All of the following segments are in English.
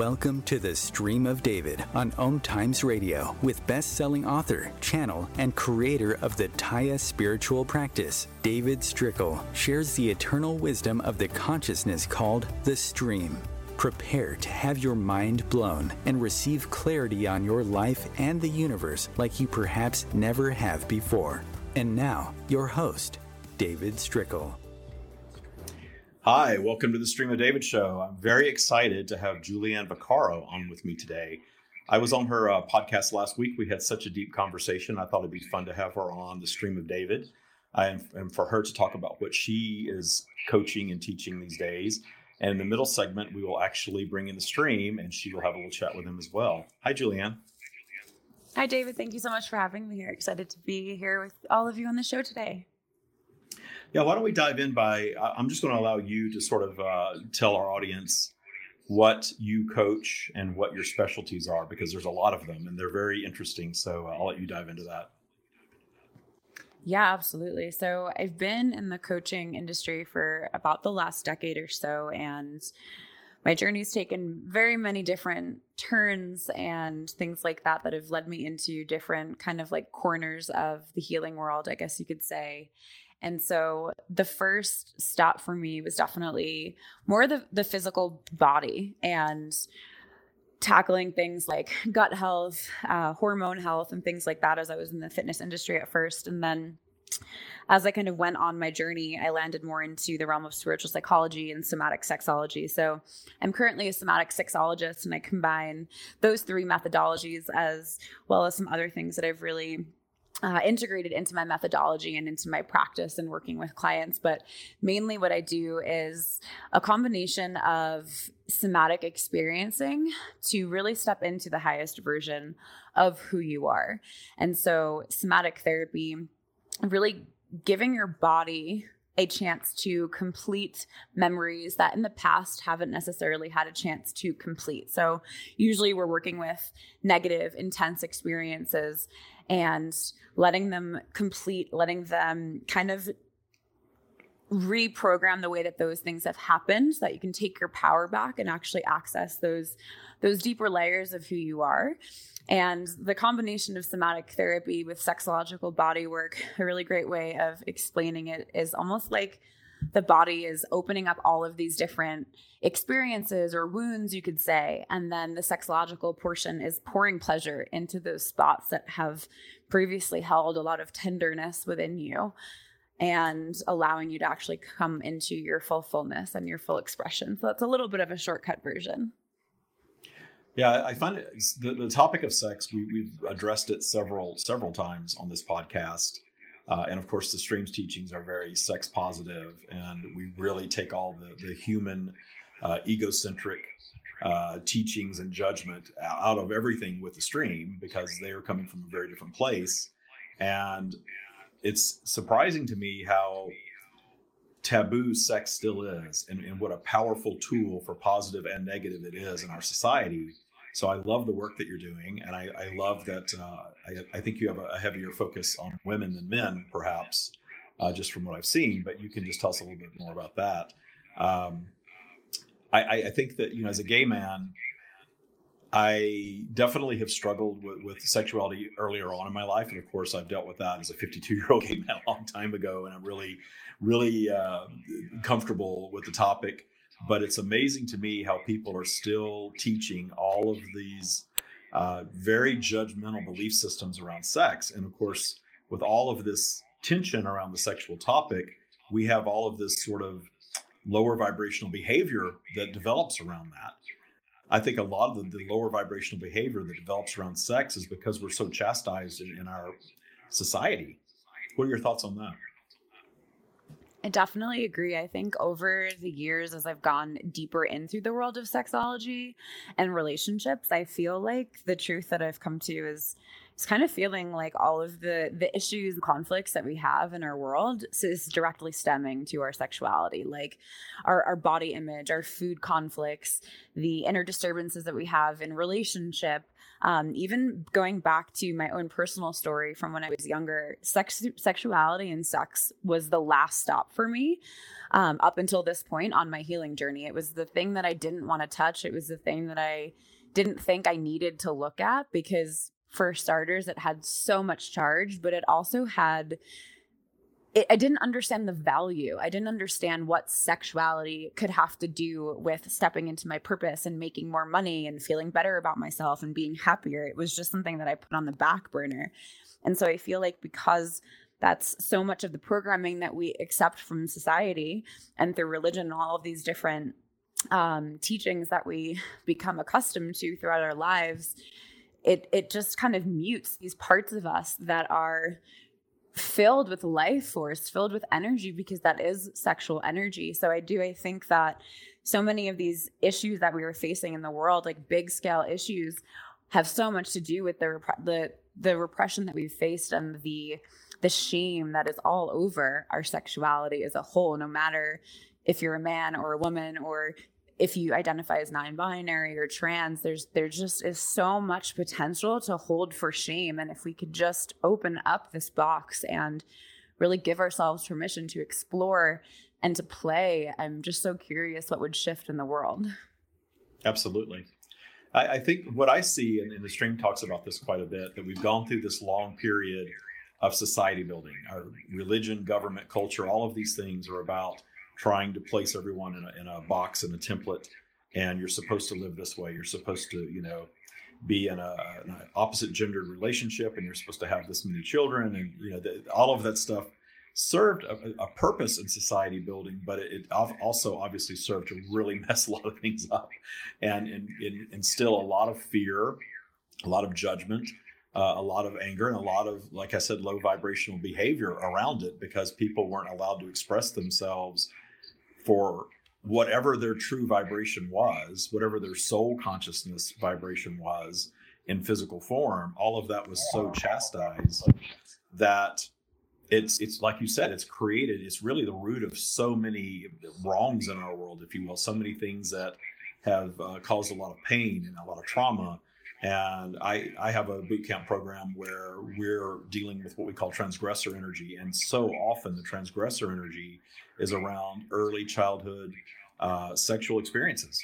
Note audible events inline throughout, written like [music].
Welcome to the Stream of David on Om Times Radio with best-selling author, channel, and creator of the Tya spiritual practice, David Strickel shares the eternal wisdom of the consciousness called the stream. Prepare to have your mind blown and receive clarity on your life and the universe like you perhaps never have before. And now, your host, David Strickel. Hi, welcome to the Stream of David show. I'm very excited to have Julianne Vaccaro on with me today. I was on her uh, podcast last week. We had such a deep conversation. I thought it'd be fun to have her on the Stream of David and, and for her to talk about what she is coaching and teaching these days. And in the middle segment, we will actually bring in the stream and she will have a little chat with him as well. Hi, Julianne. Hi, David. Thank you so much for having me here. Excited to be here with all of you on the show today. Yeah, why don't we dive in by? I'm just going to allow you to sort of uh, tell our audience what you coach and what your specialties are because there's a lot of them and they're very interesting. So uh, I'll let you dive into that. Yeah, absolutely. So I've been in the coaching industry for about the last decade or so, and my journey's taken very many different turns and things like that that have led me into different kind of like corners of the healing world, I guess you could say. And so the first stop for me was definitely more the the physical body and tackling things like gut health, uh, hormone health, and things like that as I was in the fitness industry at first. And then as I kind of went on my journey, I landed more into the realm of spiritual psychology and somatic sexology. So I'm currently a somatic sexologist, and I combine those three methodologies as well as some other things that I've really uh, integrated into my methodology and into my practice and working with clients. But mainly, what I do is a combination of somatic experiencing to really step into the highest version of who you are. And so, somatic therapy really giving your body a chance to complete memories that in the past haven't necessarily had a chance to complete. So, usually we're working with negative, intense experiences and letting them complete, letting them kind of reprogram the way that those things have happened so that you can take your power back and actually access those those deeper layers of who you are. And the combination of somatic therapy with sexological body work a really great way of explaining it is almost like the body is opening up all of these different experiences or wounds, you could say. And then the sexological portion is pouring pleasure into those spots that have previously held a lot of tenderness within you and allowing you to actually come into your full fullness and your full expression. So that's a little bit of a shortcut version. Yeah, I find it the, the topic of sex. We, we've addressed it several several times on this podcast, uh, and of course, the streams teachings are very sex positive, and we really take all the, the human, uh, egocentric uh, teachings and judgment out of everything with the stream because they are coming from a very different place. And it's surprising to me how taboo sex still is and, and what a powerful tool for positive and negative it is in our society so I love the work that you're doing, and I, I love that. Uh, I, I, think you have a, heavier focus on women than men, perhaps, uh, just from what I've seen. But you can just tell us a little bit more about that. Um, I, I, think that you know, as a gay man, I definitely have struggled with, with, sexuality earlier on in my life, and of course, I've dealt with that as a 52 year old [laughs] gay man a long time ago, and I'm really, really uh, comfortable with the topic but it's amazing to me how people are still teaching all of these uh, very judgmental belief systems around sex. And of course, with all of this tension around the sexual topic, we have all of this sort of lower vibrational behavior that develops around that. I think a lot of the, the lower vibrational behavior that develops around sex is because we're so chastised in, in our society. What are your thoughts on that? I definitely agree. I think over the years, as I've gone deeper into the world of sexology and relationships, I feel like the truth that I've come to is is kind of feeling like all of the the issues, and conflicts that we have in our world is directly stemming to our sexuality, like our, our body image, our food conflicts, the inner disturbances that we have in relationship, Um, even going back to my own personal story from when I was younger, sex, sexuality and sex was the last stop for me. Um, up until this point on my healing journey, it was the thing that I didn't want to touch. It was the thing that I didn't think I needed to look at because, for starters, it had so much charge, but it also had it, I didn't understand the value. I didn't understand what sexuality could have to do with stepping into my purpose and making more money and feeling better about myself and being happier. It was just something that I put on the back burner. And so I feel like because that's so much of the programming that we accept from society and through religion and all of these different um, teachings that we become accustomed to throughout our lives, it it just kind of mutes these parts of us that are filled with life force, filled with energy, because that is sexual energy. So I do, I think that so many of these issues that we are facing in the world, like big scale issues, have so much to do with the rep- the the repression that we've faced and the the shame that is all over our sexuality as a whole, no matter if you're a man or a woman or if you identify as non-binary or trans there's there just is so much potential to hold for shame. And if we could just open up this box and really give ourselves permission to explore and to play i'm just so curious what would shift in the world. Absolutely. I, I think what i see and, and the stream talks about this quite a bit that we've gone through this long period of society building. Our religion government culture all of these things are about trying to place everyone in a, in a box and a template. And you're supposed to live this way. You're supposed to you know be in a, an opposite gendered relationship and you're supposed to have this many children and you know the, all of that stuff served a, a, purpose in society building but it, it, also obviously served to really [laughs] mess a lot of things up. And, and, and instill a lot of fear a lot of judgment uh, a lot of anger and a lot of like i said low vibrational behavior around it because people weren't allowed to express themselves for whatever their true vibration was, whatever their soul consciousness vibration was in physical form, all of that was so chastised that it's it's like you said, it's created, it's really the root of so many wrongs in our world, if you will, so many things that have uh, caused a lot of pain and a lot of trauma. And I, I have a boot camp program where we're dealing with what we call transgressor energy. And so often the transgressor energy is around early childhood uh, sexual experiences.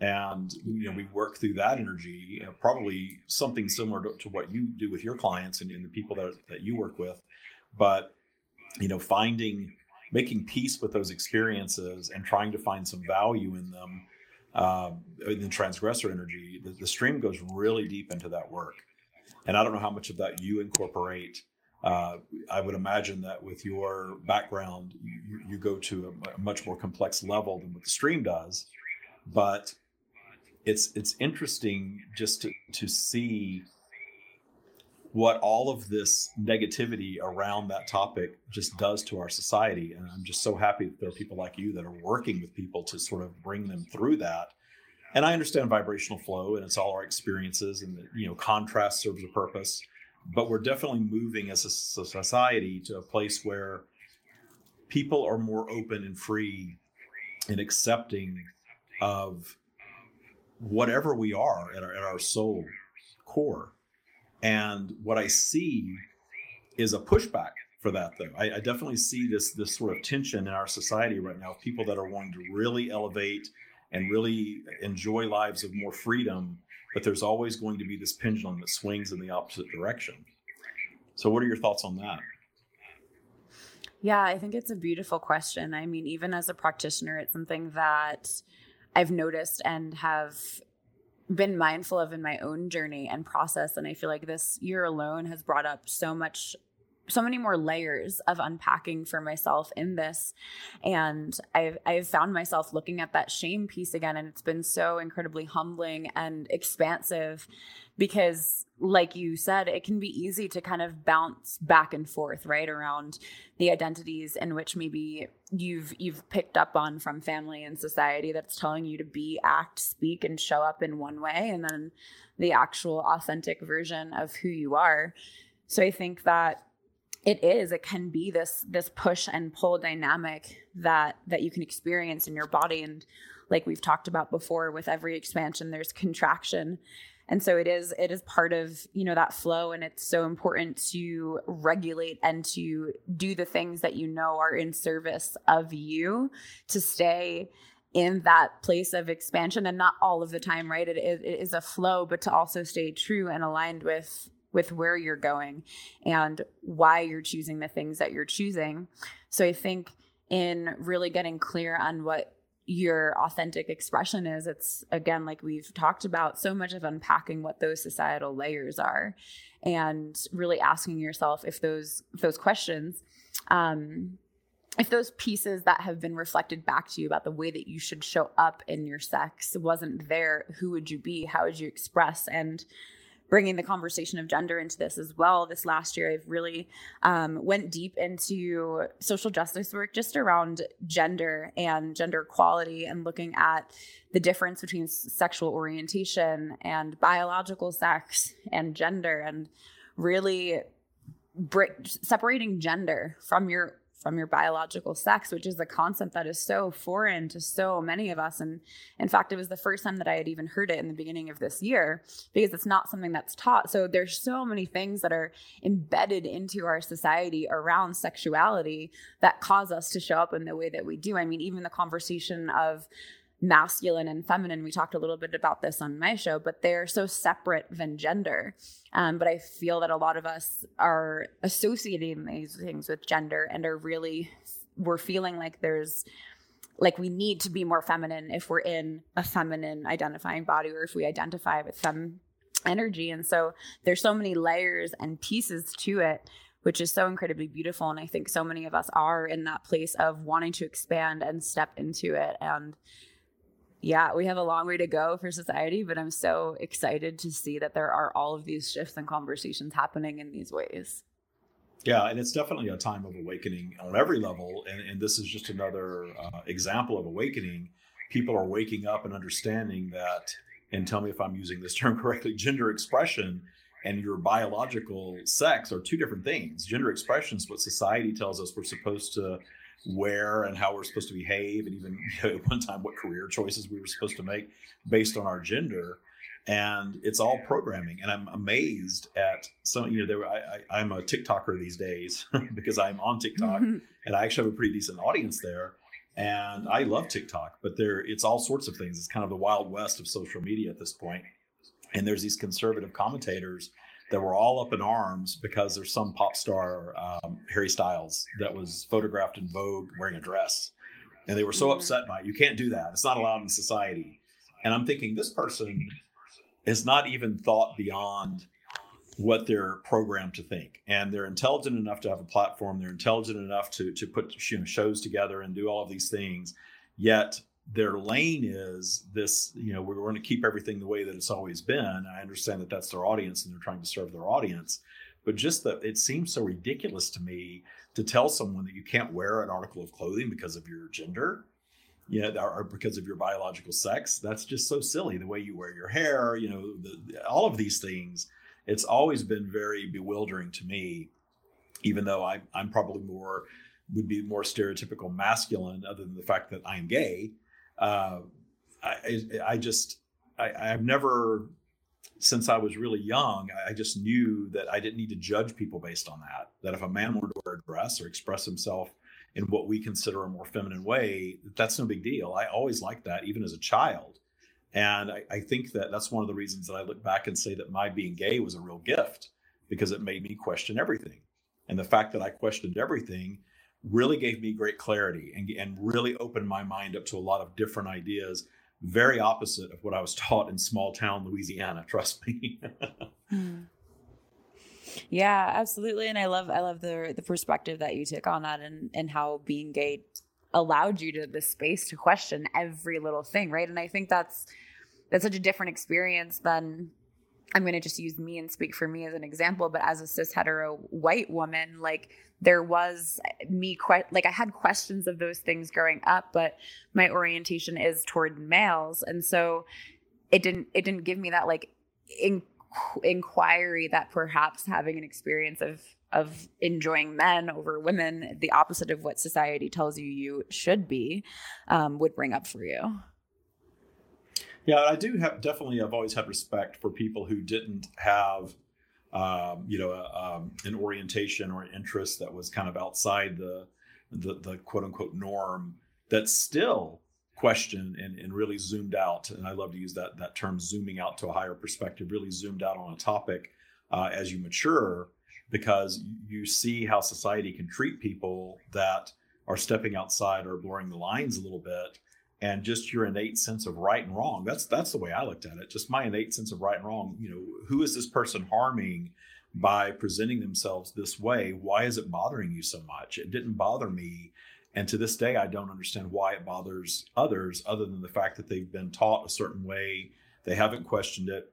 And you know, we work through that energy, uh, probably something similar to, to, what you do with your clients and, and the people that, that you work with. But you know, finding, making peace with those experiences and trying to find some value in them uh, the transgressor energy, the, the, stream goes really deep into that work. And I don't know how much of that you incorporate uh, I would imagine that with your background, you, you go to a, a, much more complex level than what the stream does. But it's it's interesting just to, to see what all of this negativity around that topic just does to our society. And I'm just so happy that there are people like you that are working with people to sort of bring them through that. And I understand vibrational flow and it's all our experiences and you know contrast serves a purpose but we're definitely moving as a society to a place where people are more open and free and accepting of whatever we are at our, at our soul core. And what I see is a pushback for that, though. I, I definitely see this this sort of tension in our society right now. People that are wanting to really elevate and really enjoy lives of more freedom but there's always going to be this pendulum that swings in the opposite direction. So, what are your thoughts on that? Yeah, I think it's a beautiful question. I mean, even as a practitioner, it's something that I've noticed and have been mindful of in my own journey and process. And I feel like this year alone has brought up so much so many more layers of unpacking for myself in this and I've, I've found myself looking at that shame piece again and it's been so incredibly humbling and expansive because like you said it can be easy to kind of bounce back and forth right around the identities in which maybe you've you've picked up on from family and society that's telling you to be act speak and show up in one way and then the actual authentic version of who you are. So i think that it is it can be this this push and pull dynamic that that you can experience in your body. And like we've talked about before with every expansion there's contraction and so it is it is part of you know that flow and it's so important to regulate and to do the things that you know are in service of you to stay in that place of expansion. And not all of the time right? It, it is a flow but to also stay true and aligned with with where you're going and why you're choosing the things that you're choosing. So i think in really getting clear on what your authentic expression is it's again like we've talked about so much of unpacking what those societal layers are and really asking yourself if those if those questions um if those pieces that have been reflected back to you about the way that you should show up in your sex wasn't there who would you be? How would you express? And bringing the conversation of gender into this as well. This last year, I've really um, went deep into social justice work just around gender and gender equality and looking at the difference between sexual orientation and biological sex and gender and really separating gender from your from your biological sex, which is a concept that is so foreign to so many of us. And in fact, it was the first time that I had even heard it in the beginning of this year because it's not something that's taught. So there's so many things that are embedded into our society around sexuality that cause us to show up in the way that we do. I mean, even the conversation of masculine and feminine. We talked a little bit about this on my show, but they're so separate than gender. Um, but I feel that a lot of us are associating these things with gender and are really, we're feeling like there's, like we need to be more feminine if we're in a feminine identifying body or if we identify with fem energy. And so there's so many layers and pieces to it which is so incredibly beautiful. And I think so many of us are in that place of wanting to expand and step into it. And yeah, we have a long way to go for society, but I'm so excited to see that there are all of these shifts and conversations happening in these ways. Yeah, and it's definitely a time of awakening on every level. And, and this is just another uh, example of awakening. People are waking up and understanding that, and tell me if I'm using this [laughs] term correctly, gender expression and your biological sex are two different things. Gender expression is what society tells us we're supposed to where and how we're supposed to behave, and even you [laughs] know, at one time what career choices we were supposed to make based on our gender. And it's all programming. And I'm amazed at some, you know, there, I, I, am a TikToker these days [laughs] because I'm on TikTok mm-hmm. and I actually have a pretty decent audience there. And I love TikTok, but there it's all sorts of things. It's kind of the wild west of social media at this point. And there's these conservative commentators that were all up in arms because there's some pop star, um, Harry Styles, that was photographed in Vogue wearing a dress. And they were so mm-hmm. upset by it. You can't do that. It's not allowed in society. And I'm thinking this person has not even thought beyond what they're programmed to think. And they're intelligent enough to have a platform. They're intelligent enough to, to put you know, shows together and do all of these things. Yet their lane is this you know we're going to keep everything the way that it's always been. I understand that that's their audience and they're trying to serve their audience but just that it seems so ridiculous to me to tell someone that you can't wear an article of clothing because of your gender you know, or because of your biological sex. That's just so silly the way you wear your hair you know the, all of these things. It's always been very bewildering to me even though I, i'm probably more would be more stereotypical masculine other than the fact that i'm gay uh, I, I just I, I've never since I was really young, I just knew that I didn't need to judge people based on that. That if a man wanted to wear a dress or express himself in what we consider a more feminine way, that's no big deal. I always liked that, even as a child. And I, I, think that that's one of the reasons that I look back and say that my being gay was a real gift because it made me question everything. And the fact that I questioned everything really gave me great clarity and, and really opened my mind up to a lot of different ideas very opposite of what i was [laughs] taught in small town louisiana trust me hmm. yeah absolutely and i love i love the the perspective that you took on that and and how being gay allowed you to the space to question every little thing right and i think that's that's such a different experience than I'm going to just use me and speak for me as an example, but as a cis hetero white woman, like there was me quite like I had questions of those things growing up, but my orientation is toward males, and so it didn't it didn't give me that like in, inquiry that perhaps having an experience of of enjoying men over women, the opposite of what society tells you you should be, um, would bring up for you. Yeah, I do have definitely. I've always had respect for people who didn't have, um, you know, um, an orientation or an interest that was kind of outside the, the, the quote unquote norm that still questioned and, and really zoomed out. And I love to use that that term, zooming out to a higher perspective. Really zoomed out on a topic uh, as you mature, because you see how society can treat people that are stepping outside or blurring the lines a little bit and just your innate sense of right and wrong. That's that's the way I looked at it. Just my innate sense of right and wrong. You know, who is this person harming by presenting themselves this way? Why is it bothering you so much? It didn't bother me. And to this day, I don't understand why it bothers others, other than the fact that they've been taught a certain way. They haven't questioned it.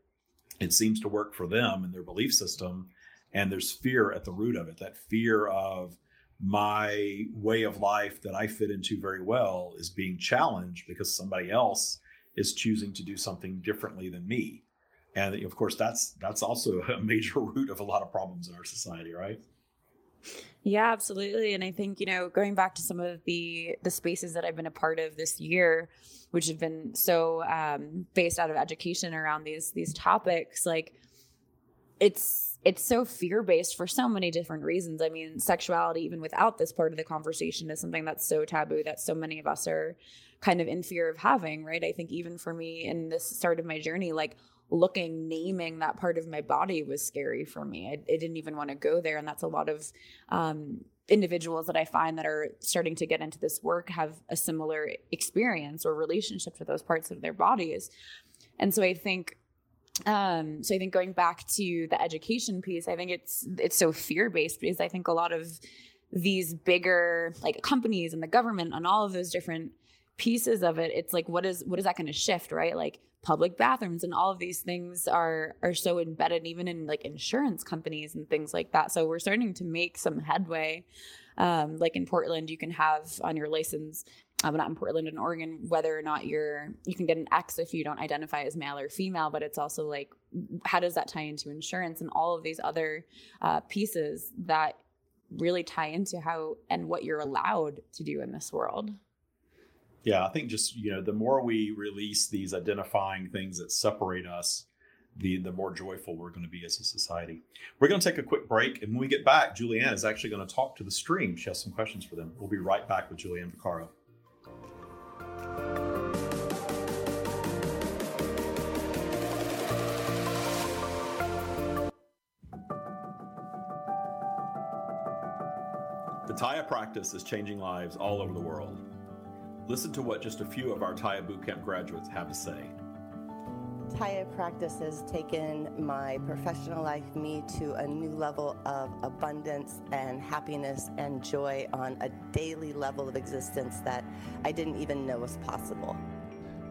It seems to work for them and their belief system. And there's fear at the root of it that fear of my way of life that I fit into very well is being challenged because somebody else is choosing to do something differently than me. And of course that's that's also [laughs] a major root of a lot of problems in our society, right? Yeah, absolutely. And I think, you know, going back to some of the the spaces that I've been a part of this year, which have been so um, based out of education around these these topics, like it's it's so fear based for so many different reasons. I mean, sexuality, even without this part of the conversation, is something that's so taboo that so many of us are kind of in fear of having, right? I think even for me in this start of my journey, like looking, naming that part of my body was scary for me. I, I didn't even want to go there. And that's a lot of um, individuals that I find that are starting to get into this work have a similar experience or relationship to those parts of their bodies. And so I think um so i think going back to the education piece i think it's it's so fear based because i think a lot of these bigger like companies and the government and all of those different pieces of it it's like what is what is that going to shift right? Like public bathrooms and all of these things are are so embedded even in like insurance companies and things like that. So we're starting to make some headway. Um, like in portland you can have on your license but not in Portland and Oregon, whether or not you're, you can get an X if you don't identify as male or female, but it's also like, how does that tie into insurance and all of these other uh, pieces that really tie into how and what you're allowed to do in this world? Yeah, I think just, you know, the more we release these identifying things that separate us, the the more joyful we're going to be as a society. We're going to take a quick break, and when we get back, Julianne is actually going to talk to the stream. She has some questions for them. We'll be right back with Julianne Vaccaro. The Tya practice is changing lives all over the world. Listen to what just a few of our Tya Bootcamp graduates have to say. Tya practice has taken my professional life, me, to a new level of abundance and happiness and joy on a daily level of existence that I didn't even know was possible.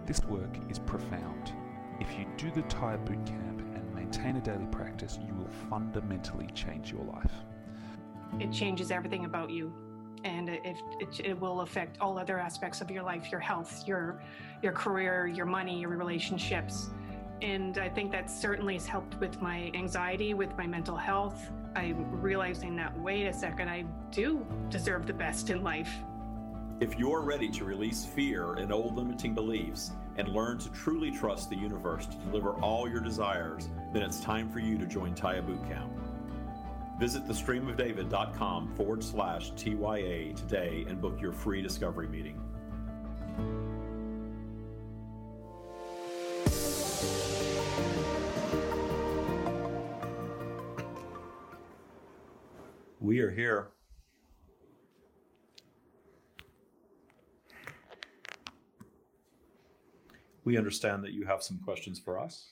This work is profound. If you do the Tya Bootcamp and maintain a daily practice, you will fundamentally change your life it changes everything about you and it, it, it, will affect all other aspects of your life your health your your career your money your relationships and i think that certainly has helped with my anxiety with my mental health. I'm realizing that wait a second i do deserve the best in life. If you're ready to release fear and old limiting beliefs and learn to truly trust the universe to deliver all your desires then it's time for you to join Tya bootcamp. Visit thestreamofdavid.com forward slash TYA today and book your free discovery meeting. We are here. We understand that you have some questions for us.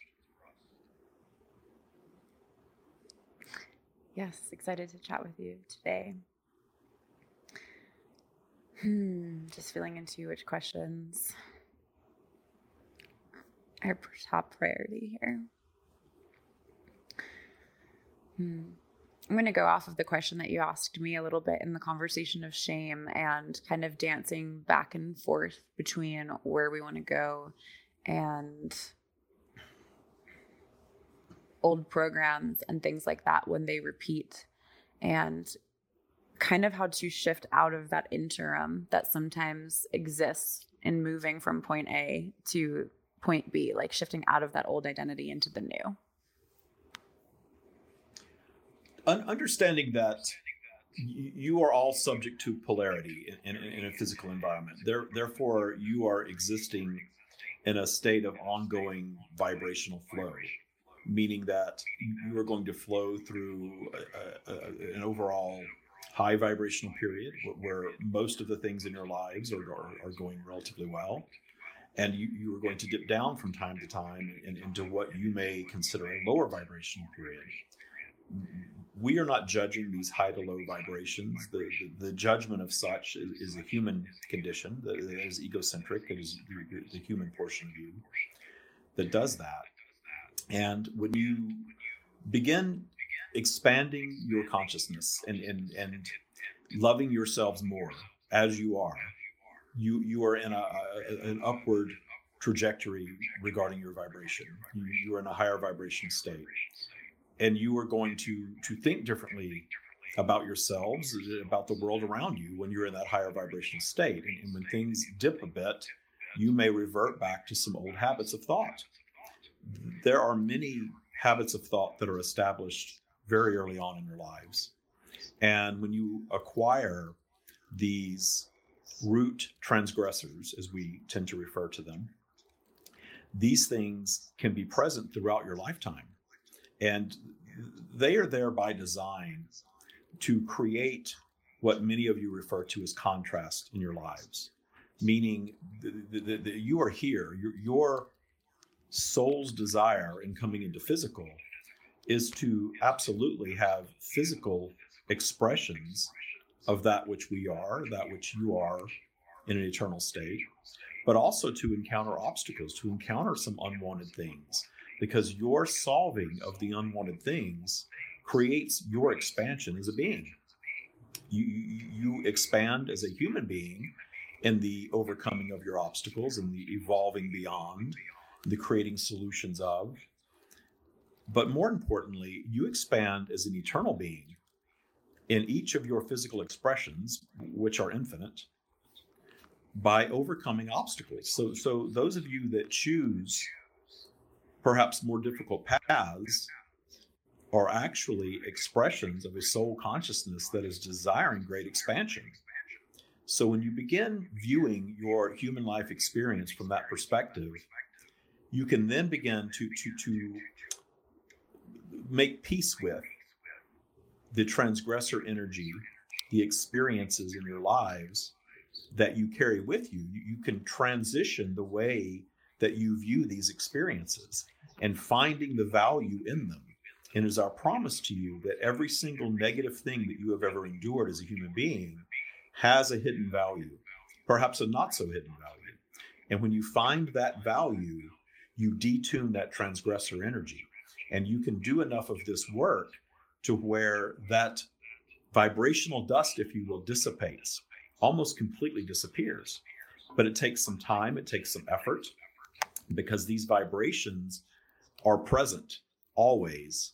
Yes, excited to chat with you today. Hmm, just feeling into which questions are top priority here. Hmm. I'm going to go off of the question that you asked me a little bit in the conversation of shame and kind of dancing back and forth between where we want to go and old programs and things like that when they repeat and kind of how to shift out of that interim that sometimes exists in moving from point A to point B, like shifting out of that old identity into the new understanding that you are all subject to polarity in, in, in a physical environment there, therefore you are existing in a state of ongoing vibrational flow meaning that you are going to flow through a, a, an overall high vibrational period where, most of the things in your lives are, are, are going relatively well. And you, you are going to dip down from time to time in, into what you may consider a lower vibrational period. We are not judging these high to low vibrations. The, the, the judgment of such is, is, a human condition that is egocentric. It is the, the human portion of you that does that. And when you begin expanding your consciousness and, and, and loving yourselves more as you are, you, you are in a, a an upward trajectory regarding your vibration. You, you are in a higher vibration state. And you are going to, to think differently about yourselves, about the world around you when you're in that higher vibration state. And, and when things dip a bit, you may revert back to some old habits of thought there are many habits of thought that are established very early on in your lives. And when you acquire these root transgressors, as we tend to refer to them, these things can be present throughout your lifetime. And they are there by design to create what many of you refer to as contrast in your lives, meaning that you are here, your soul's desire in coming into physical is to absolutely have physical expressions of that which we are, that which you are in an eternal state, but also to encounter obstacles, to encounter some unwanted things, because your solving of the unwanted things creates your expansion as a being. You, you expand as a human being in the overcoming of your obstacles and the evolving beyond the creating solutions of. But more importantly, you expand as an eternal being in each of your physical expressions, which are infinite, by overcoming obstacles. So, so those of you that choose perhaps more difficult paths are actually expressions of a soul consciousness that is desiring great expansion. So when you begin viewing your human life experience from that perspective, you can then begin to to to make peace with the transgressor energy, the experiences in your lives that you carry with you. You can transition the way that you view these experiences and finding the value in them. And it is our promise to you that every single negative thing that you have ever endured as a human being has a hidden value, perhaps a not so hidden value. And when you find that value, you detune that transgressor energy. And you can do enough of this work to where that vibrational dust, if you will, dissipates, almost completely disappears. But it takes some time, it takes some effort, because these vibrations are present always.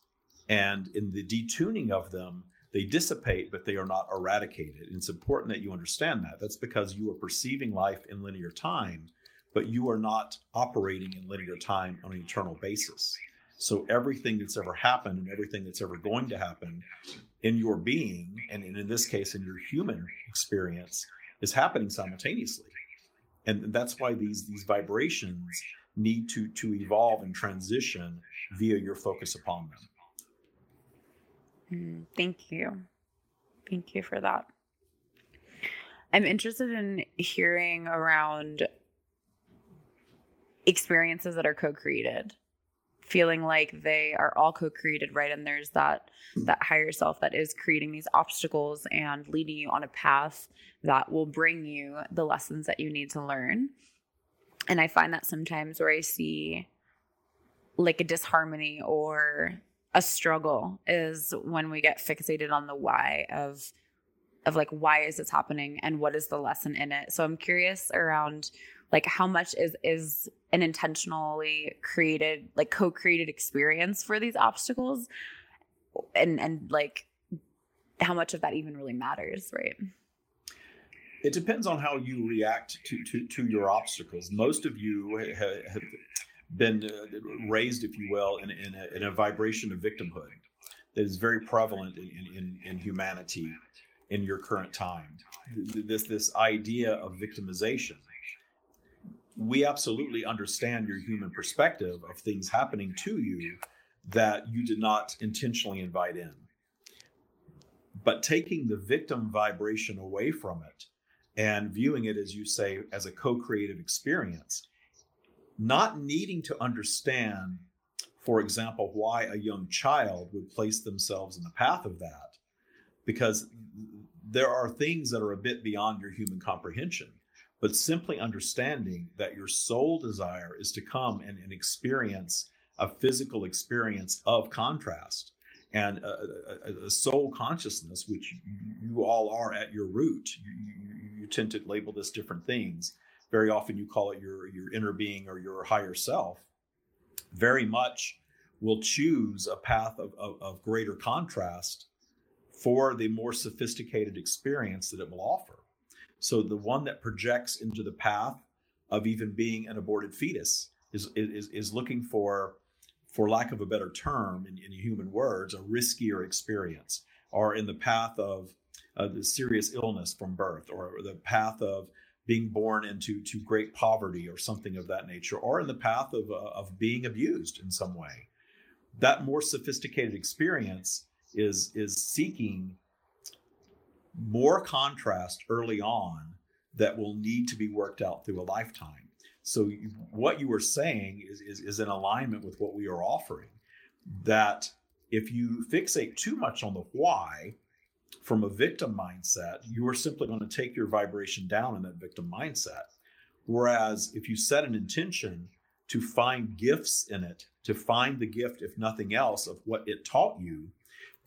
And in the detuning of them, they dissipate, but they are not eradicated. And it's important that you understand that. That's because you are perceiving life in linear time but you are not operating in linear time on an eternal basis. So everything that's ever happened and everything that's ever going to happen in your being, and in this case, in your human experience, is happening simultaneously. And that's why these these vibrations need to to evolve and transition via your focus upon them. Mm, thank you. Thank you for that. I'm interested in hearing around experiences that are co-created feeling like they are all co-created right and there's that that higher self that is creating these obstacles and leading you on a path that will bring you the lessons that you need to learn and i find that sometimes where i see like a disharmony or a struggle is when we get fixated on the why of of like why is this happening and what is the lesson in it? So i'm curious around like how much is is an intentionally created like co-created experience for these obstacles? And and like how much of that even really matters right It depends on how you react to to, to your obstacles. Most of you have, been uh, raised, if you will, in, in, a, in a vibration of victimhood that is very prevalent in, in, in humanity in your current time. This this idea of victimization. We absolutely understand your human perspective of things happening to you that you did not intentionally invite in. But taking the victim vibration away from it and viewing it, as you say, as a co creative experience, not needing to understand, for example, why a young child would place themselves in the path of that, because there are things that are a bit beyond your human comprehension. But simply understanding that your sole desire is to come and, and experience a physical experience of contrast and a, a, a, soul consciousness, which you all are at your root. You, tend to label this different things. Very often, you call it your your inner being or your higher self. Very much will choose a path of, of, of greater contrast for the more sophisticated experience that it will offer. So, the one that projects into the path of even being an aborted fetus is is, is looking for for lack of a better term in, in human words, a riskier experience, or in the path of uh, the serious illness from birth, or the path of being born into to great poverty, or something of that nature, or in the path of, uh, of being abused in some way. That more sophisticated experience is is seeking more contrast early on that will need to be worked out through a lifetime so what you were saying is, is, is in alignment with what we are offering. That if you fixate too much on the why from a victim mindset, you are simply going to take your vibration down in that victim mindset. Whereas if you set an intention to find gifts in it, to find the gift, if nothing else, of what it taught you,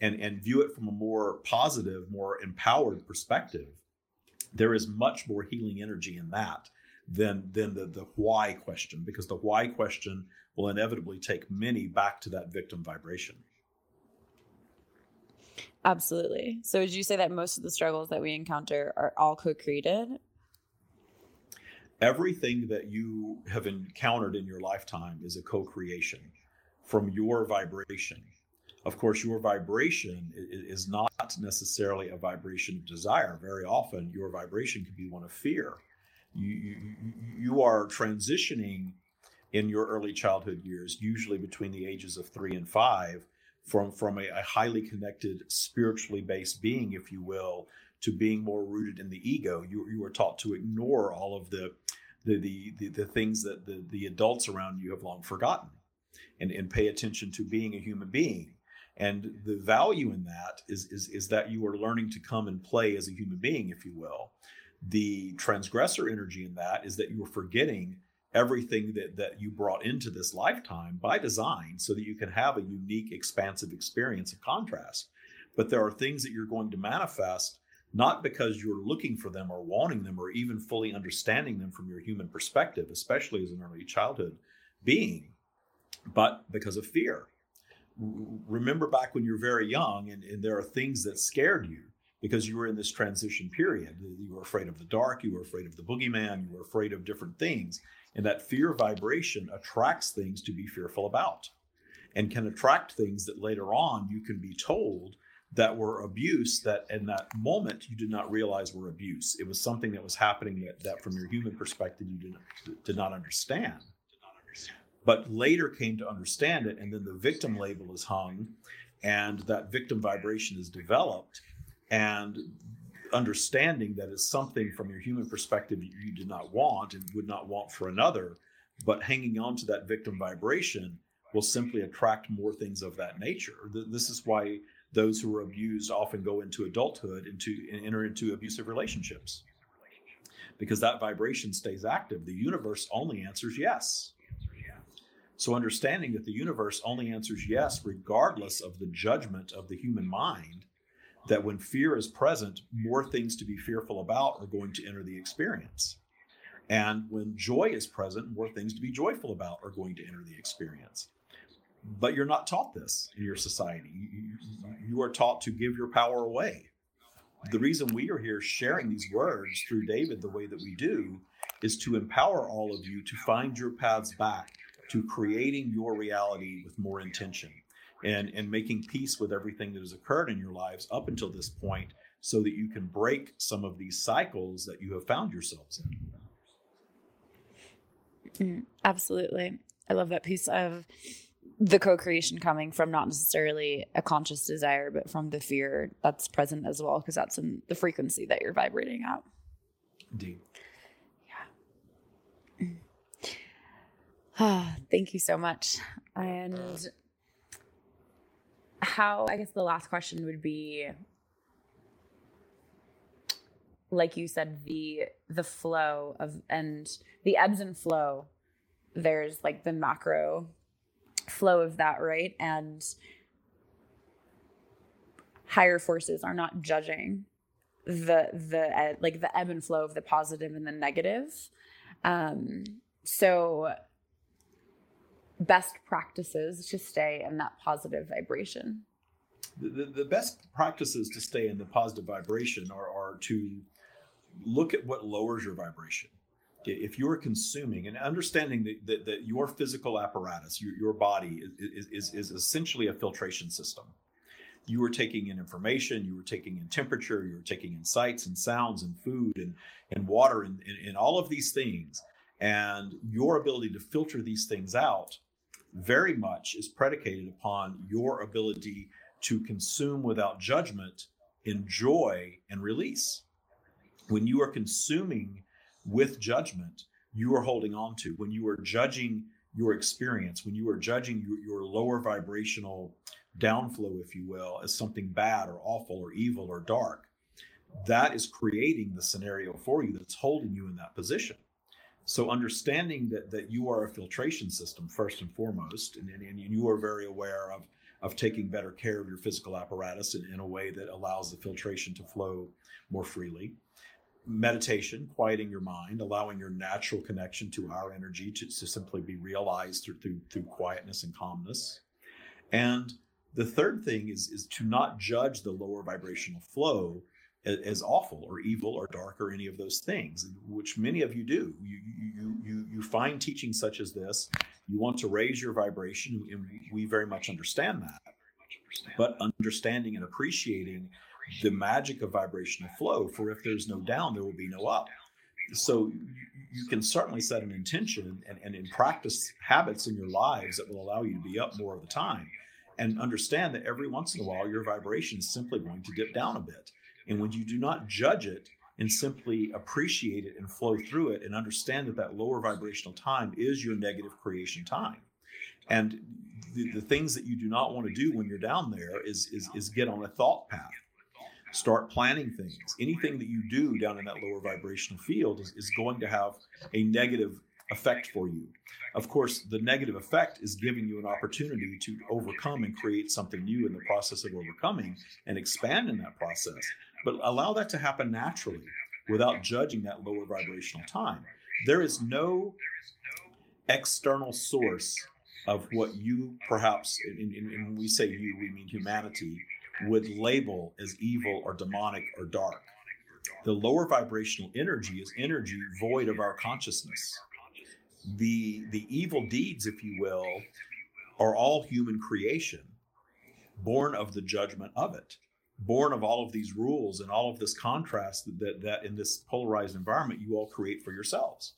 and, and view it from a more positive, more empowered perspective, there is much more healing energy in that than than the the why question because the why question will inevitably take many back to that victim vibration absolutely. So would you say that most of the struggles that we encounter are all co-created? Everything that you have encountered in your lifetime is a co-creation from your vibration. Of course your vibration is not necessarily a vibration of desire. Very often your vibration can be one of fear. You, you, you are transitioning in your early childhood years, usually between the ages of three and five, from, from a, a highly connected, spiritually based being, if you will, to being more rooted in the ego. You, you are taught to ignore all of the, the, the, the, the things that the, the adults around you have long forgotten and, and pay attention to being a human being. And the value in that is, is, is that you are learning to come and play as a human being, if you will the transgressor energy in that is that you are forgetting everything that that you brought into this lifetime by design so that you can have a unique expansive experience of contrast. But there are things that you're going to manifest not because you're looking for them or wanting them or even fully understanding them from your human perspective especially as an early childhood being but because of fear. Remember back when you're very young and, and there are things that scared you because you were in this transition period. You were afraid of the dark, you were afraid of the boogeyman, you were afraid of different things. And that fear vibration attracts things to be fearful about and can attract things that later on you can be told that were abuse that in that moment you did not realize were abuse. It was something that was happening that, that from your human perspective you did not, did not understand. But later came to understand it, and then the victim label is hung, and that victim vibration is developed and understanding that it's something from your human perspective you did not want and would not want for another, but hanging on to that victim vibration will simply attract more things of that nature. This is why those who are abused often go into adulthood and enter into abusive relationships because that vibration stays active. The universe only answers yes. So, understanding that the universe only answers yes, regardless of the judgment of the human mind, that when fear is present, more things to be fearful about are going to enter the experience. And when joy is present, more things to be joyful about are going to enter the experience. But you're not taught this in your society. You, are taught to give your power away. The reason we are here sharing these words through David the way that we do is to empower all of you to find your paths back to creating your reality with more intention and, and making peace with everything that has occurred in your lives up until this point so that you can break some of these cycles that you have found yourselves in. Mm, absolutely. I love that piece of the co-creation coming from not necessarily a conscious desire but from the fear that's present as well because that's in the frequency that you're vibrating at. Indeed. Yeah. Ah [sighs] thank you so much. And how i guess the last question would be like you said the the flow of and the ebbs and flow there's like the macro flow of that, right? And higher forces are not judging the the uh, like the ebb and flow of the positive and the negative. Um, so best practices to stay in that positive vibration. The, the, the best practices to stay in the positive vibration are, are to look at what lowers your vibration if you're consuming and understanding that, that, that your physical apparatus, your, your body is, is, is essentially a filtration system. You are taking in information, you are taking in temperature, you are taking in sights and sounds and food and, and water and, and, and all of these things. And your ability to filter these things out very much is predicated upon your ability to consume without judgment, enjoy, and release. When you are consuming with judgment you are holding on to when you are judging your experience when you are judging your, your lower vibrational downflow if you will as something bad or awful or evil or dark that is creating the scenario for you that's holding you in that position so understanding that that you are a filtration system first and foremost and, and, you are very aware of of taking better care of your physical apparatus in, in a way that allows the filtration to flow more freely meditation, quieting your mind, allowing your natural connection to our energy to, to simply be realized through, through, through quietness and calmness. And the third thing is, is to not judge the lower vibrational flow as, awful or evil or dark or any of those things, which many of you do. You, you, you, you find teaching such as this, you want to raise your vibration, and we very much understand that. But understanding and appreciating the magic of vibrational flow. For if there's no down, there will be no up. So you can certainly set an intention and, and, and practice habits in your lives that will allow you to be up more of the time. And understand that every once in a while, your vibration is simply going to dip down a bit. And when you do not judge it and simply appreciate it and flow through it and understand that that lower vibrational time is your negative creation time. And the, the things that you do not want to do when you're down there is, is, is get on a thought path start planning things. Anything that you do down in that lower vibrational field is, is going to have a negative effect for you. Of course, the negative effect is giving you an opportunity to overcome and create something new in the process of overcoming and expand in that process. But allow that to happen naturally without judging that lower vibrational time. There is no external source of what you perhaps, and when we say you, we mean humanity, would label as evil or demonic or dark. The lower vibrational energy is energy void of our consciousness. The, the evil deeds, if you will, are all human creation, born of the judgment of it, born of all of these rules and all of this contrast that, that in this polarized environment you all create for yourselves.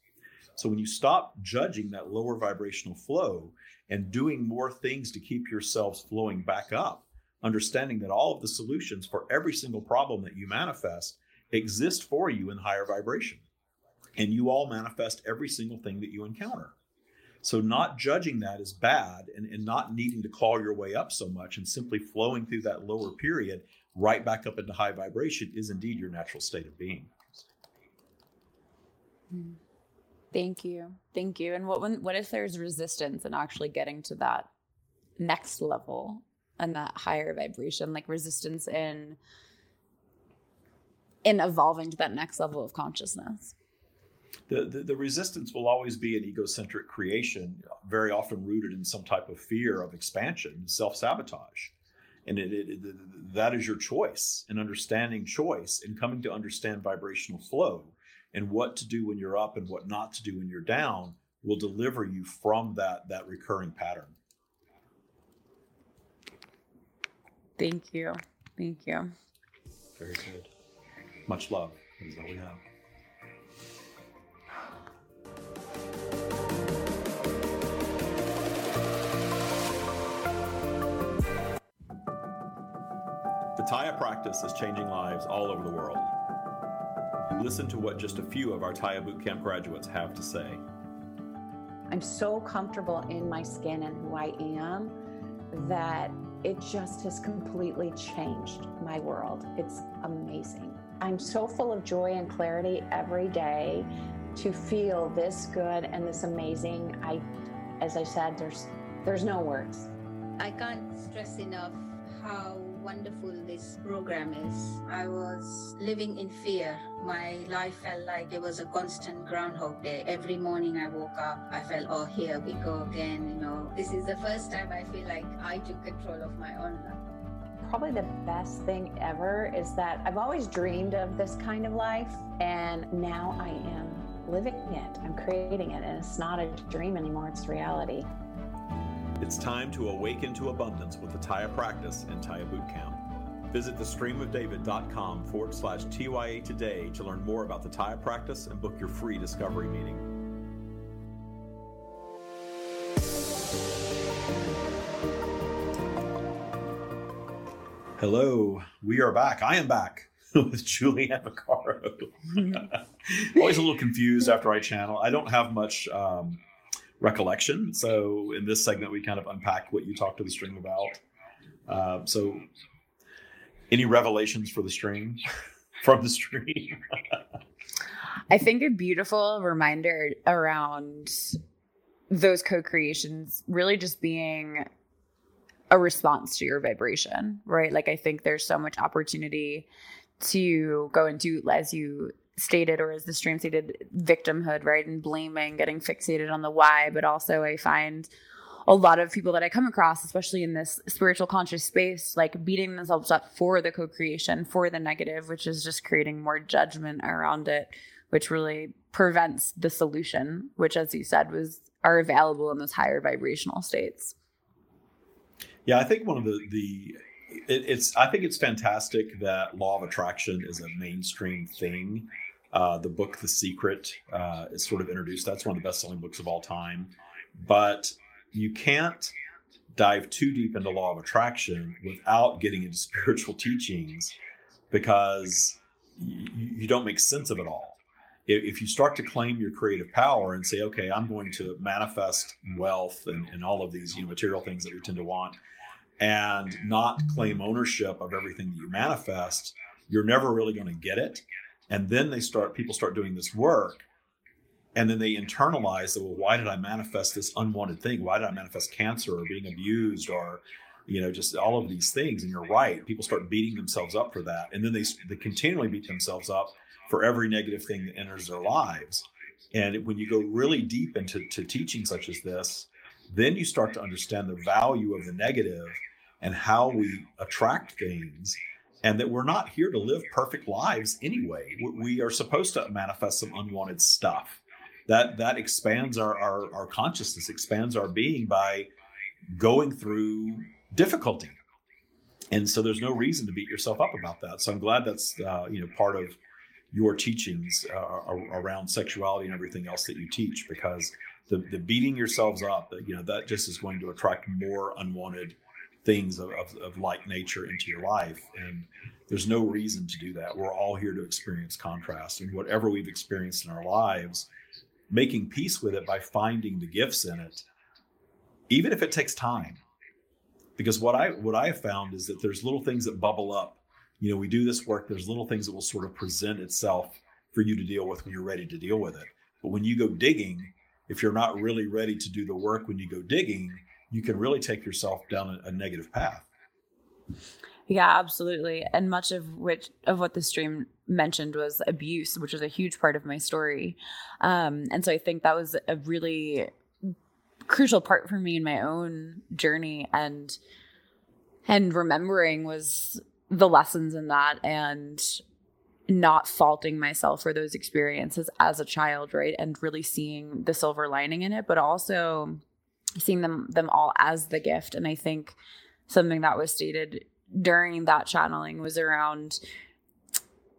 So when you stop judging that lower vibrational flow and doing more things to keep yourselves flowing back up, understanding that all of the solutions for every single problem that you manifest exist for you in higher vibration. And you all manifest every single thing that you encounter. So, not judging that is bad and, and not needing to claw your way up so much and simply flowing through that lower period right back up into high vibration is indeed your natural state of being. Thank you. Thank you. And what when, what if there's resistance in actually getting to that next level and that higher vibration, like resistance in in evolving to that next level of consciousness. The, the, the, resistance will always be an egocentric creation, very often rooted in some type of fear of expansion, self sabotage. And it, it, it, that is your choice and understanding choice and coming to understand vibrational flow and what to do when you're up and what not to do when you're down will deliver you from that that recurring pattern. Thank you. Thank you. Very good. Much love. Is all we have Tya practice is changing lives all over the world. Listen to what just a few of our Tya Bootcamp graduates have to say. I'm so comfortable in my skin and who I am that it just has completely changed my world. It's amazing. I'm so full of joy and clarity every day to feel this good and this amazing. I as I said there's there's no words. I can't stress enough how wonderful this program is. I was living in fear. My life felt like it was a constant groundhog day. Every morning I woke up, I felt, oh, here we go again. You know, this is the first time I feel like I took control of my own life. Probably the best thing ever is that I've always dreamed of this kind of life, and now I am living it. I'm creating it, and it's not a dream anymore, it's reality. It's time to awaken to abundance with the Tya practice and Tya Bootcamp. Visit thestreamofdavid.com forward slash TYA today to learn more about the Tya practice and book your free discovery meeting. Hello, we are back. I am back [laughs] with Julianne Vaccaro. [laughs] Always a little confused after I channel. I don't have much um, recollection. So in this segment, we kind of unpack what you talked to the stream about. Uh, so, any revelations for the stream [laughs] from the stream? I think a beautiful reminder around those co-creations really just being a response to your vibration, right? Like I think there's so much opportunity to go into as you stated or as the stream stated victimhood right and blaming getting fixated on the why but also i find a lot of people that i come across especially in this spiritual conscious space like beating themselves up for the co-creation for the negative which is just creating more judgment around it which really prevents the solution which as you said was are available in those higher vibrational states yeah i think one of the the it, it's I think it's fantastic that law of attraction is a mainstream thing. Uh, the book The Secret uh, is sort of introduced. That's one of the best selling books of all time. But you can't dive too deep into law of attraction without getting into [laughs] spiritual teachings because you, you don't make sense of it all. If, if you start to claim your creative power and say, okay, I'm going to manifest wealth and, and all of these you know, material things that we tend to want, and not claim ownership of everything that you manifest, you're never really going to get it. And then they start, people start doing this work and then they internalize that, well, why did I manifest this unwanted thing? Why did I manifest cancer or being abused or, you know, just all of these things? And you're right. People start beating themselves up for that. And then they, they continually beat themselves up for every negative thing that enters their lives. And when you go really deep into to teaching such as this, then you start to understand the value of the negative and how we attract things and that we're not here to live perfect lives anyway. We are supposed to manifest some unwanted stuff. That that expands our, our, our consciousness expands our being by going through difficulty. And so there's no reason to beat yourself up about that. So i'm glad that's uh, you know part of your teachings uh, around sexuality and everything else that you teach because the, the beating yourselves up you know that just is going to attract more unwanted things of, of, of, like nature into your life. And there's no reason to do that. We're all here to experience contrast. And whatever we've experienced in our lives, making peace with it by finding the gifts in it, even if it takes time. Because what I what I have found is that there's little things that bubble up. You know, we do this work, there's little things that will sort of present itself for you to deal with when you're ready to deal with it. But when you go digging, if you're not really ready to do the work when you go digging, you can really take yourself down a, a negative path. Yeah, absolutely. And much of which of what the stream mentioned was abuse, which was a huge part of my story. Um, and so I think that was a really crucial part for me in my own journey. And and remembering was the lessons in that and not faulting myself for those experiences as a child right and really seeing the silver lining in it but also seeing them them all as the gift. And i think something that was stated during that channeling was around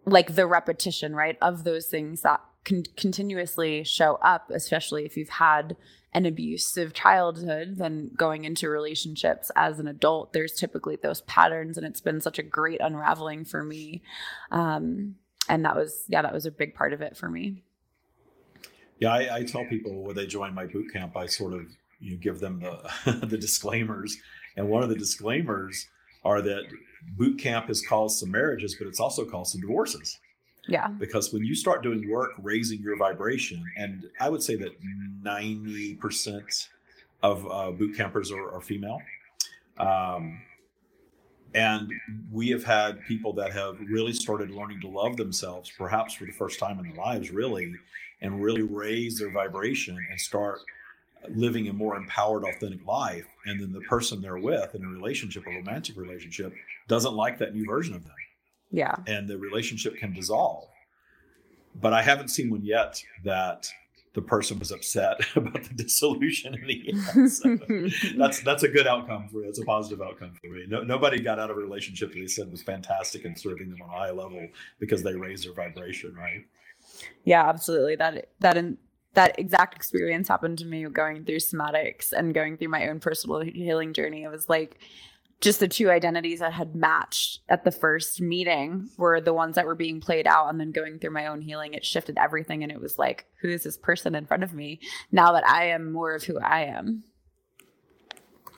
like the repetition right of those things that can continuously show up especially if you've had an abusive childhood then going into relationships as an adult there's typically those patterns. And it's been such a great unraveling for me. Um, and that was yeah that was a big part of it for me. Yeah i, I tell people when they join my boot camp i sort of you give them the [laughs] the disclaimers and one of the disclaimers are that boot camp has caused some marriages but it's also caused some divorces yeah. Because when you start doing work raising your vibration, and I would say that 90% of uh, boot campers are, are female. Um, and we have had people that have really started learning to love themselves, perhaps for the first time in their lives, really, and really raise their vibration and start living a more empowered, authentic life. And then the person they're with in a relationship, a romantic relationship, doesn't like that new version of them. Yeah. And the relationship can dissolve. But I haven't seen one yet that the person was upset [laughs] about the dissolution in the end. So [laughs] that's that's a good outcome for you. It's a positive outcome for me. No, nobody got out of a relationship that they said was fantastic and serving them on a high level because they raised their vibration, right? Yeah, absolutely. That that in that exact experience happened to me going through somatics and going through my own personal healing journey. It was like just the two identities that had matched at the first meeting were the ones that were being played out. And then going through my own healing it shifted everything. And it was like who is this person in front of me now that i am more of who i am?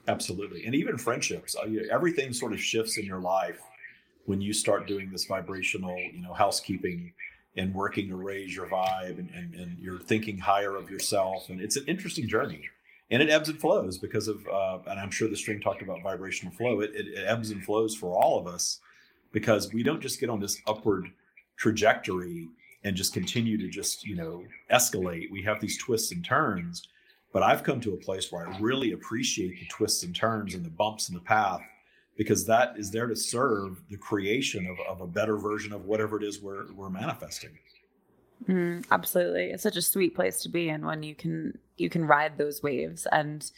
Absolutely. And even friendships uh, everything sort of shifts in your life when you start doing this vibrational you know housekeeping and working to raise your vibe and, and, and you're thinking higher of yourself. And it's an interesting journey. And it ebbs and flows because of uh, and i'm sure the stream talked about vibrational flow. It, it, it, ebbs and flows for all of us because we don't just get on this upward trajectory and just continue to just you know escalate. We have these twists and turns. But i've come to a place where i really appreciate the twists and turns and the bumps in the path because that is there to serve the creation of, of a better version of whatever it is we're, we're manifesting Mm, absolutely, it's such a sweet place to be in when you can you can ride those waves and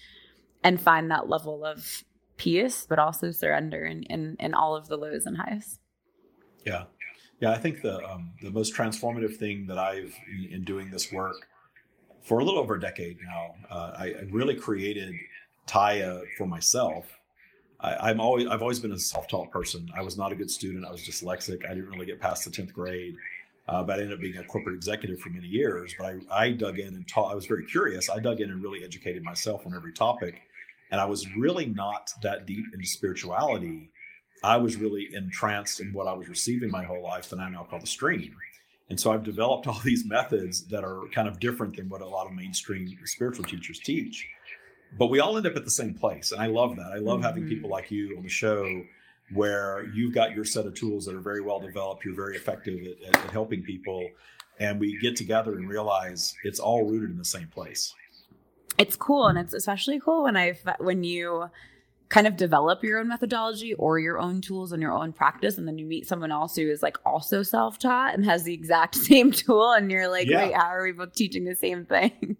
and find that level of peace, but also surrender in in, in all of the lows and highs. Yeah, yeah. I think the um, the most transformative thing that I've in, in, doing this work for a little over a decade now, uh, I, I, really created Tya for myself. I, am always I've always been a self-taught person. I was not a good student. I was dyslexic. I didn't really get past the tenth grade. Uh, but I ended up being a corporate executive for many years. But I, I dug in and taught. I was very curious. I dug in and really educated myself on every topic, and I was really not that deep into spirituality. I was really entranced in what I was receiving my whole life that I now call the stream. And so I've developed [laughs] all these methods that are kind of different than what a lot of mainstream spiritual teachers teach. But we all end up at the same place. And I love that. I love mm-hmm. having people like you on the show where you've got your set of tools that are very well developed. You're very effective at, at, at helping people. And we get together and realize it's all rooted in the same place. It's cool. And it's especially cool when I, when you, kind of develop your own methodology or your own tools and your own practice and then you meet someone else who is like also self-taught and has the exact [laughs] same tool and you're like yeah. wait how are we both teaching the same thing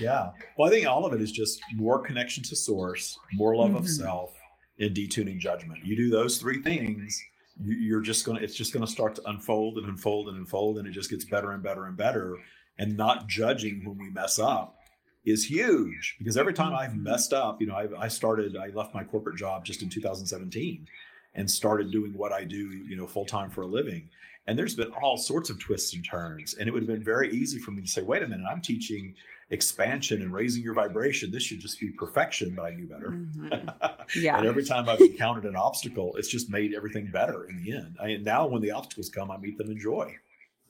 yeah well i think all of it is just more connection to source more love mm-hmm. of self and detuning judgment. You do those three things, you're just gonna it's just gonna start to unfold and unfold and unfold, and it just gets better and better and better. And not judging when we mess up is huge because every time I've mm-hmm. messed up, you know, I, I started, I left my corporate job just in 2017 and started doing what I do, you know, full time for a living. And there's been all sorts of twists and turns. And it would have been very easy for me to say, wait a minute, I'm teaching expansion and raising your vibration. This should just be perfection, but I knew better. Mm-hmm. Yeah. [laughs] and every time I've encountered an obstacle, it's just made everything better in the end. I, now, when the obstacles come, I meet them in joy.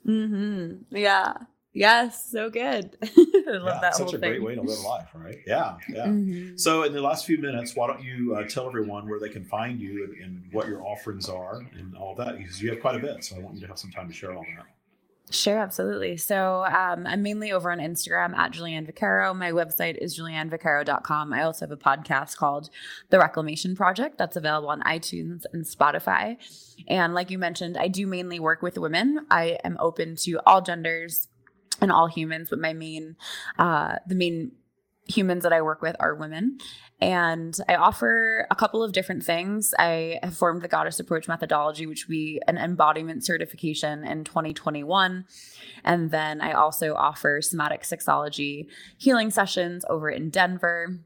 Mm-hmm. Yeah. Yes, so good. [laughs] I love yeah, that such a thing. great way to live life, right? Yeah, yeah. Mm-hmm. So, in the last few minutes, why don't you uh, tell everyone where they can find you and, and, what your offerings are and all that? Because you have quite a bit, so I want you to have some time to share all that. Sure, absolutely. So um, I'm mainly over on Instagram at Julianne Vaccaro. My website is juliannevaccaro.com. I also have a podcast called The Reclamation Project that's available on iTunes and Spotify. And like you mentioned, I do mainly work with women. I am open to all genders and all humans, but my main, uh, the main humans that I work with are women. And I offer a couple of different things. I have formed the Goddess Approach methodology, which be an embodiment certification in 2021. And then I also offer somatic sexology healing sessions over in Denver.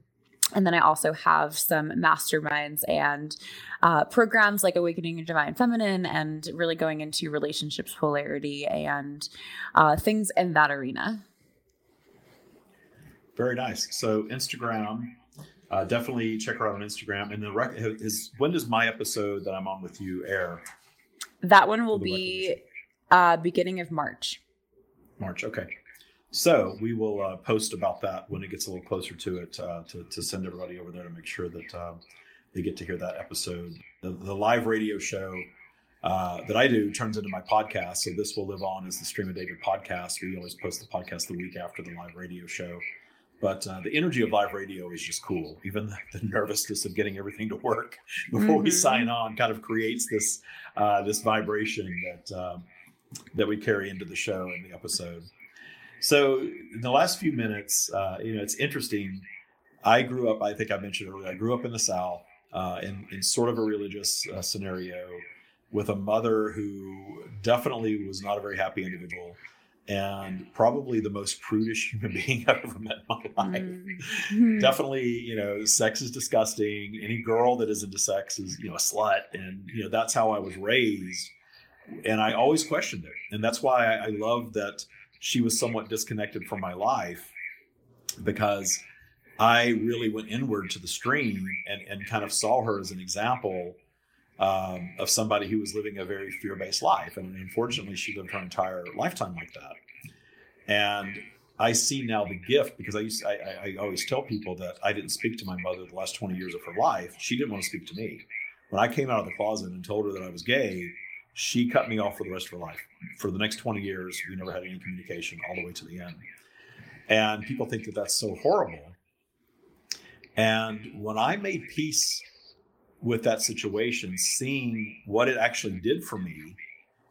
And then I also have some masterminds and uh, programs like Awakening Your Divine Feminine and really going into relationships polarity and uh, things in that arena. Very nice. So Instagram, uh, definitely check her out on Instagram. And the rec- is when does my episode that I'm on with you air? That one will be uh, beginning of March. March. Okay. So we will uh, post about that when it gets a little closer to it uh, to, to send everybody over there to make sure that uh, they get to hear that episode. The, the live radio show uh, that I do turns into my podcast. So this will live on as the Stream of David podcast. We always post the podcast the week after the live radio show. But uh, the energy of live radio is just cool. Even the, the nervousness of getting everything to work [laughs] before mm-hmm. we sign on kind of creates this uh, this vibration that um, that we carry into the show and the episode. So in the last few minutes, uh, you know, it's interesting. I grew up. I think I mentioned earlier. I grew up in the South uh, in in sort of a religious uh, scenario with a mother who definitely was not a very happy individual and probably the most prudish human [laughs] being I've ever met in my life. Mm-hmm. [laughs] Definitely, you know, sex is disgusting. Any girl that is into sex is, you know, a slut. And, you know, that's how I was raised. And I always questioned it. And that's why I, I love that she was somewhat disconnected from my life because I really went inward to the stream and, and kind of saw her as an example um, of somebody who was living a very fear based life. And unfortunately, she lived her entire lifetime like that. And I see now the gift because I used I, I, always tell people that I didn't speak to my mother the last 20 years of her life. She didn't want to speak to me. When I came out of the closet and told her that I was gay, she cut me off for the rest of her life. For the next 20 years, we never had any communication all the way to the end. And people think that that's so horrible. And when I made peace with that situation, seeing what it actually did for me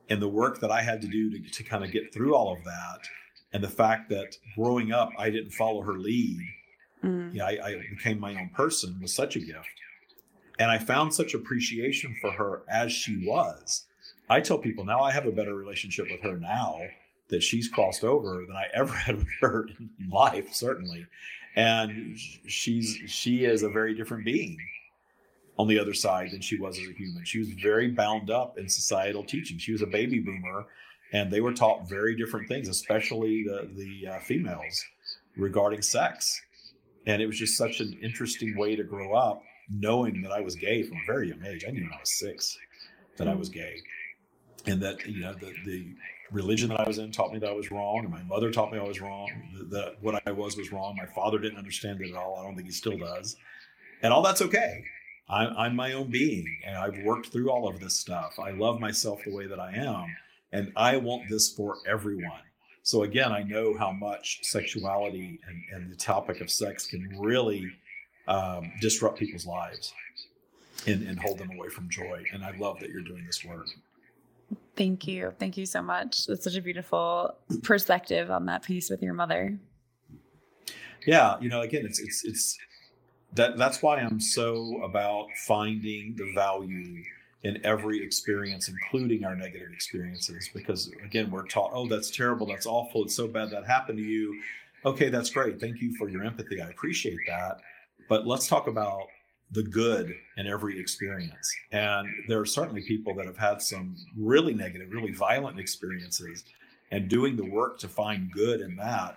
and the work that I had to do to, to kind of get through all of that, and the fact that growing up, I didn't follow her lead. Mm. Yeah, I, I became my own person was such a gift. And I found such appreciation for her as she was. I tell people now I have a better relationship with her now that she's crossed over than I ever [laughs] had with her in life, certainly. And she's she is a very different being on the other side than she was as a human. She was very bound up in societal teaching. She was a baby boomer, and they were taught very different things, especially the the uh, females regarding sex. And it was just such an interesting way to grow up, knowing that I was gay from a very young age. I knew when I was six that I was gay, and that you know the the religion that I was in taught me that I was wrong, and my mother taught me I was wrong. That what I was was wrong. My father didn't understand it at all. I don't think he still does, and all that's okay I'm, I'm my own being and I've worked through all of this stuff. I love myself the way that I am. And I want this for everyone. So again, I know how much sexuality and, and the topic of sex can really um, disrupt people's lives and, and hold them away from joy. And I love that you're doing this work. Thank you. Thank you so much. That's such a beautiful perspective on that piece with your mother. Yeah, you know, again, it's it's it's that that's why I'm so about finding the value in every experience, including our negative experiences. Because again, we're taught, oh, that's terrible, that's awful, it's so bad that happened to you. Okay, that's great. Thank you for your empathy. I appreciate that. But let's talk about the good in every experience. And there are certainly people that have had some really negative, really violent experiences. And doing the work to find good in that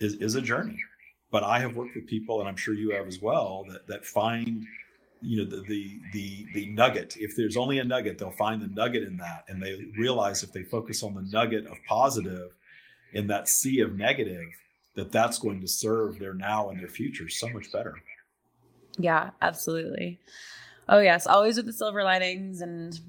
is, is a journey but I have worked with people, and I'm sure you have as well, that that find you know the, the the the nugget. If there's only a nugget they'll find the nugget in that and they realize if they focus on the nugget of positive in that sea of negative that that's going to serve their now and their future so much better. Yeah absolutely. Oh yes always with the silver linings and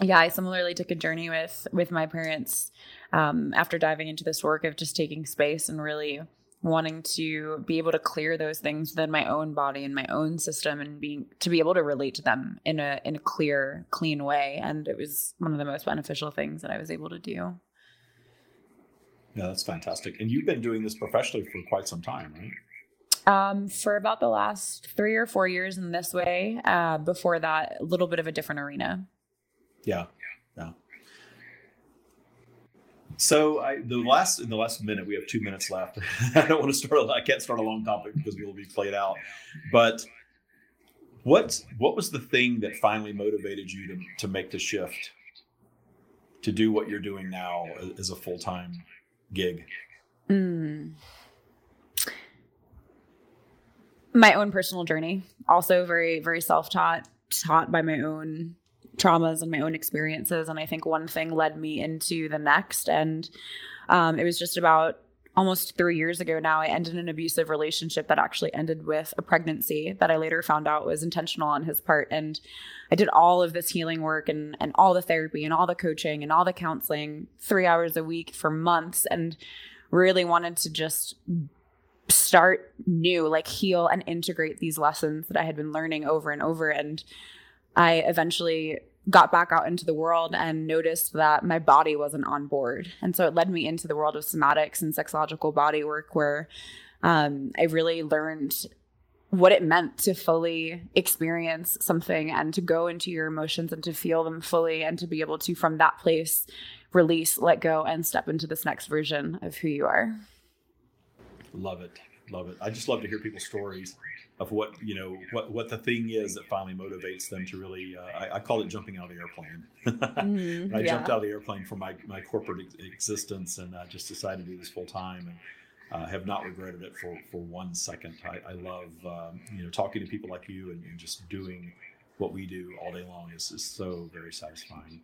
yeah, I similarly took a journey with with my parents um, after diving into this work of just taking space and really wanting to be able to clear those things within my own body and my own system and being to be able to relate to them in a in a clear clean way and it was one of the most beneficial things that I was able to do. Yeah, that's fantastic. And you've been doing this professionally for quite some time, right? Um, for about the last three or four years in this way. Uh, before that, a little bit of a different arena. Yeah, yeah. So I, the last in the last minute, we have two minutes left. [laughs] I don't want to start. I can't start a long topic because we will be played out. But what what was the thing that finally motivated you to to make the shift to do what you're doing now as a full time gig? Mm. My own personal journey, also very very self taught, taught by my own traumas and my own experiences. And I think one thing led me into the next. And um, it was just about almost three years ago now, I ended an abusive relationship that actually ended with a pregnancy that I later found out was intentional on his part. And I did all of this healing work and, and all the therapy and all the coaching and all the counseling three hours a week for months and really wanted to just start new, like heal and integrate these lessons that I had been learning over and over. And I eventually got back out into the world and noticed that my body wasn't on board. And so it led me into the world of somatics and sexological body work, where um, I really learned what it meant to fully experience something and to go into your emotions and to feel them fully and to be able to, from that place, release, let go, and step into this next version of who you are. Love it. Love it. I just love to hear people's stories of what you know what what the thing is that finally motivates them to really uh, I, I, call it jumping out of the airplane. [laughs] Mm, i yeah. jumped out of the airplane from my, my corporate ex- existence and uh, just decided to do this full time and uh, have not regretted it for for one second. I, I love um, you know talking to people like you and, and, just doing what we do all day long is, is so very satisfying.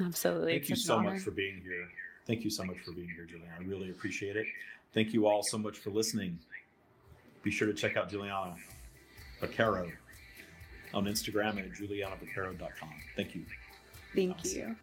Absolutely. Thank you so much for being here. Thank you so much for being here Julianne i really appreciate it. Thank you all so much for listening be sure to check out Julianne Vaccaro on Instagram at juliannevaccaro.com. Thank you. Thank you.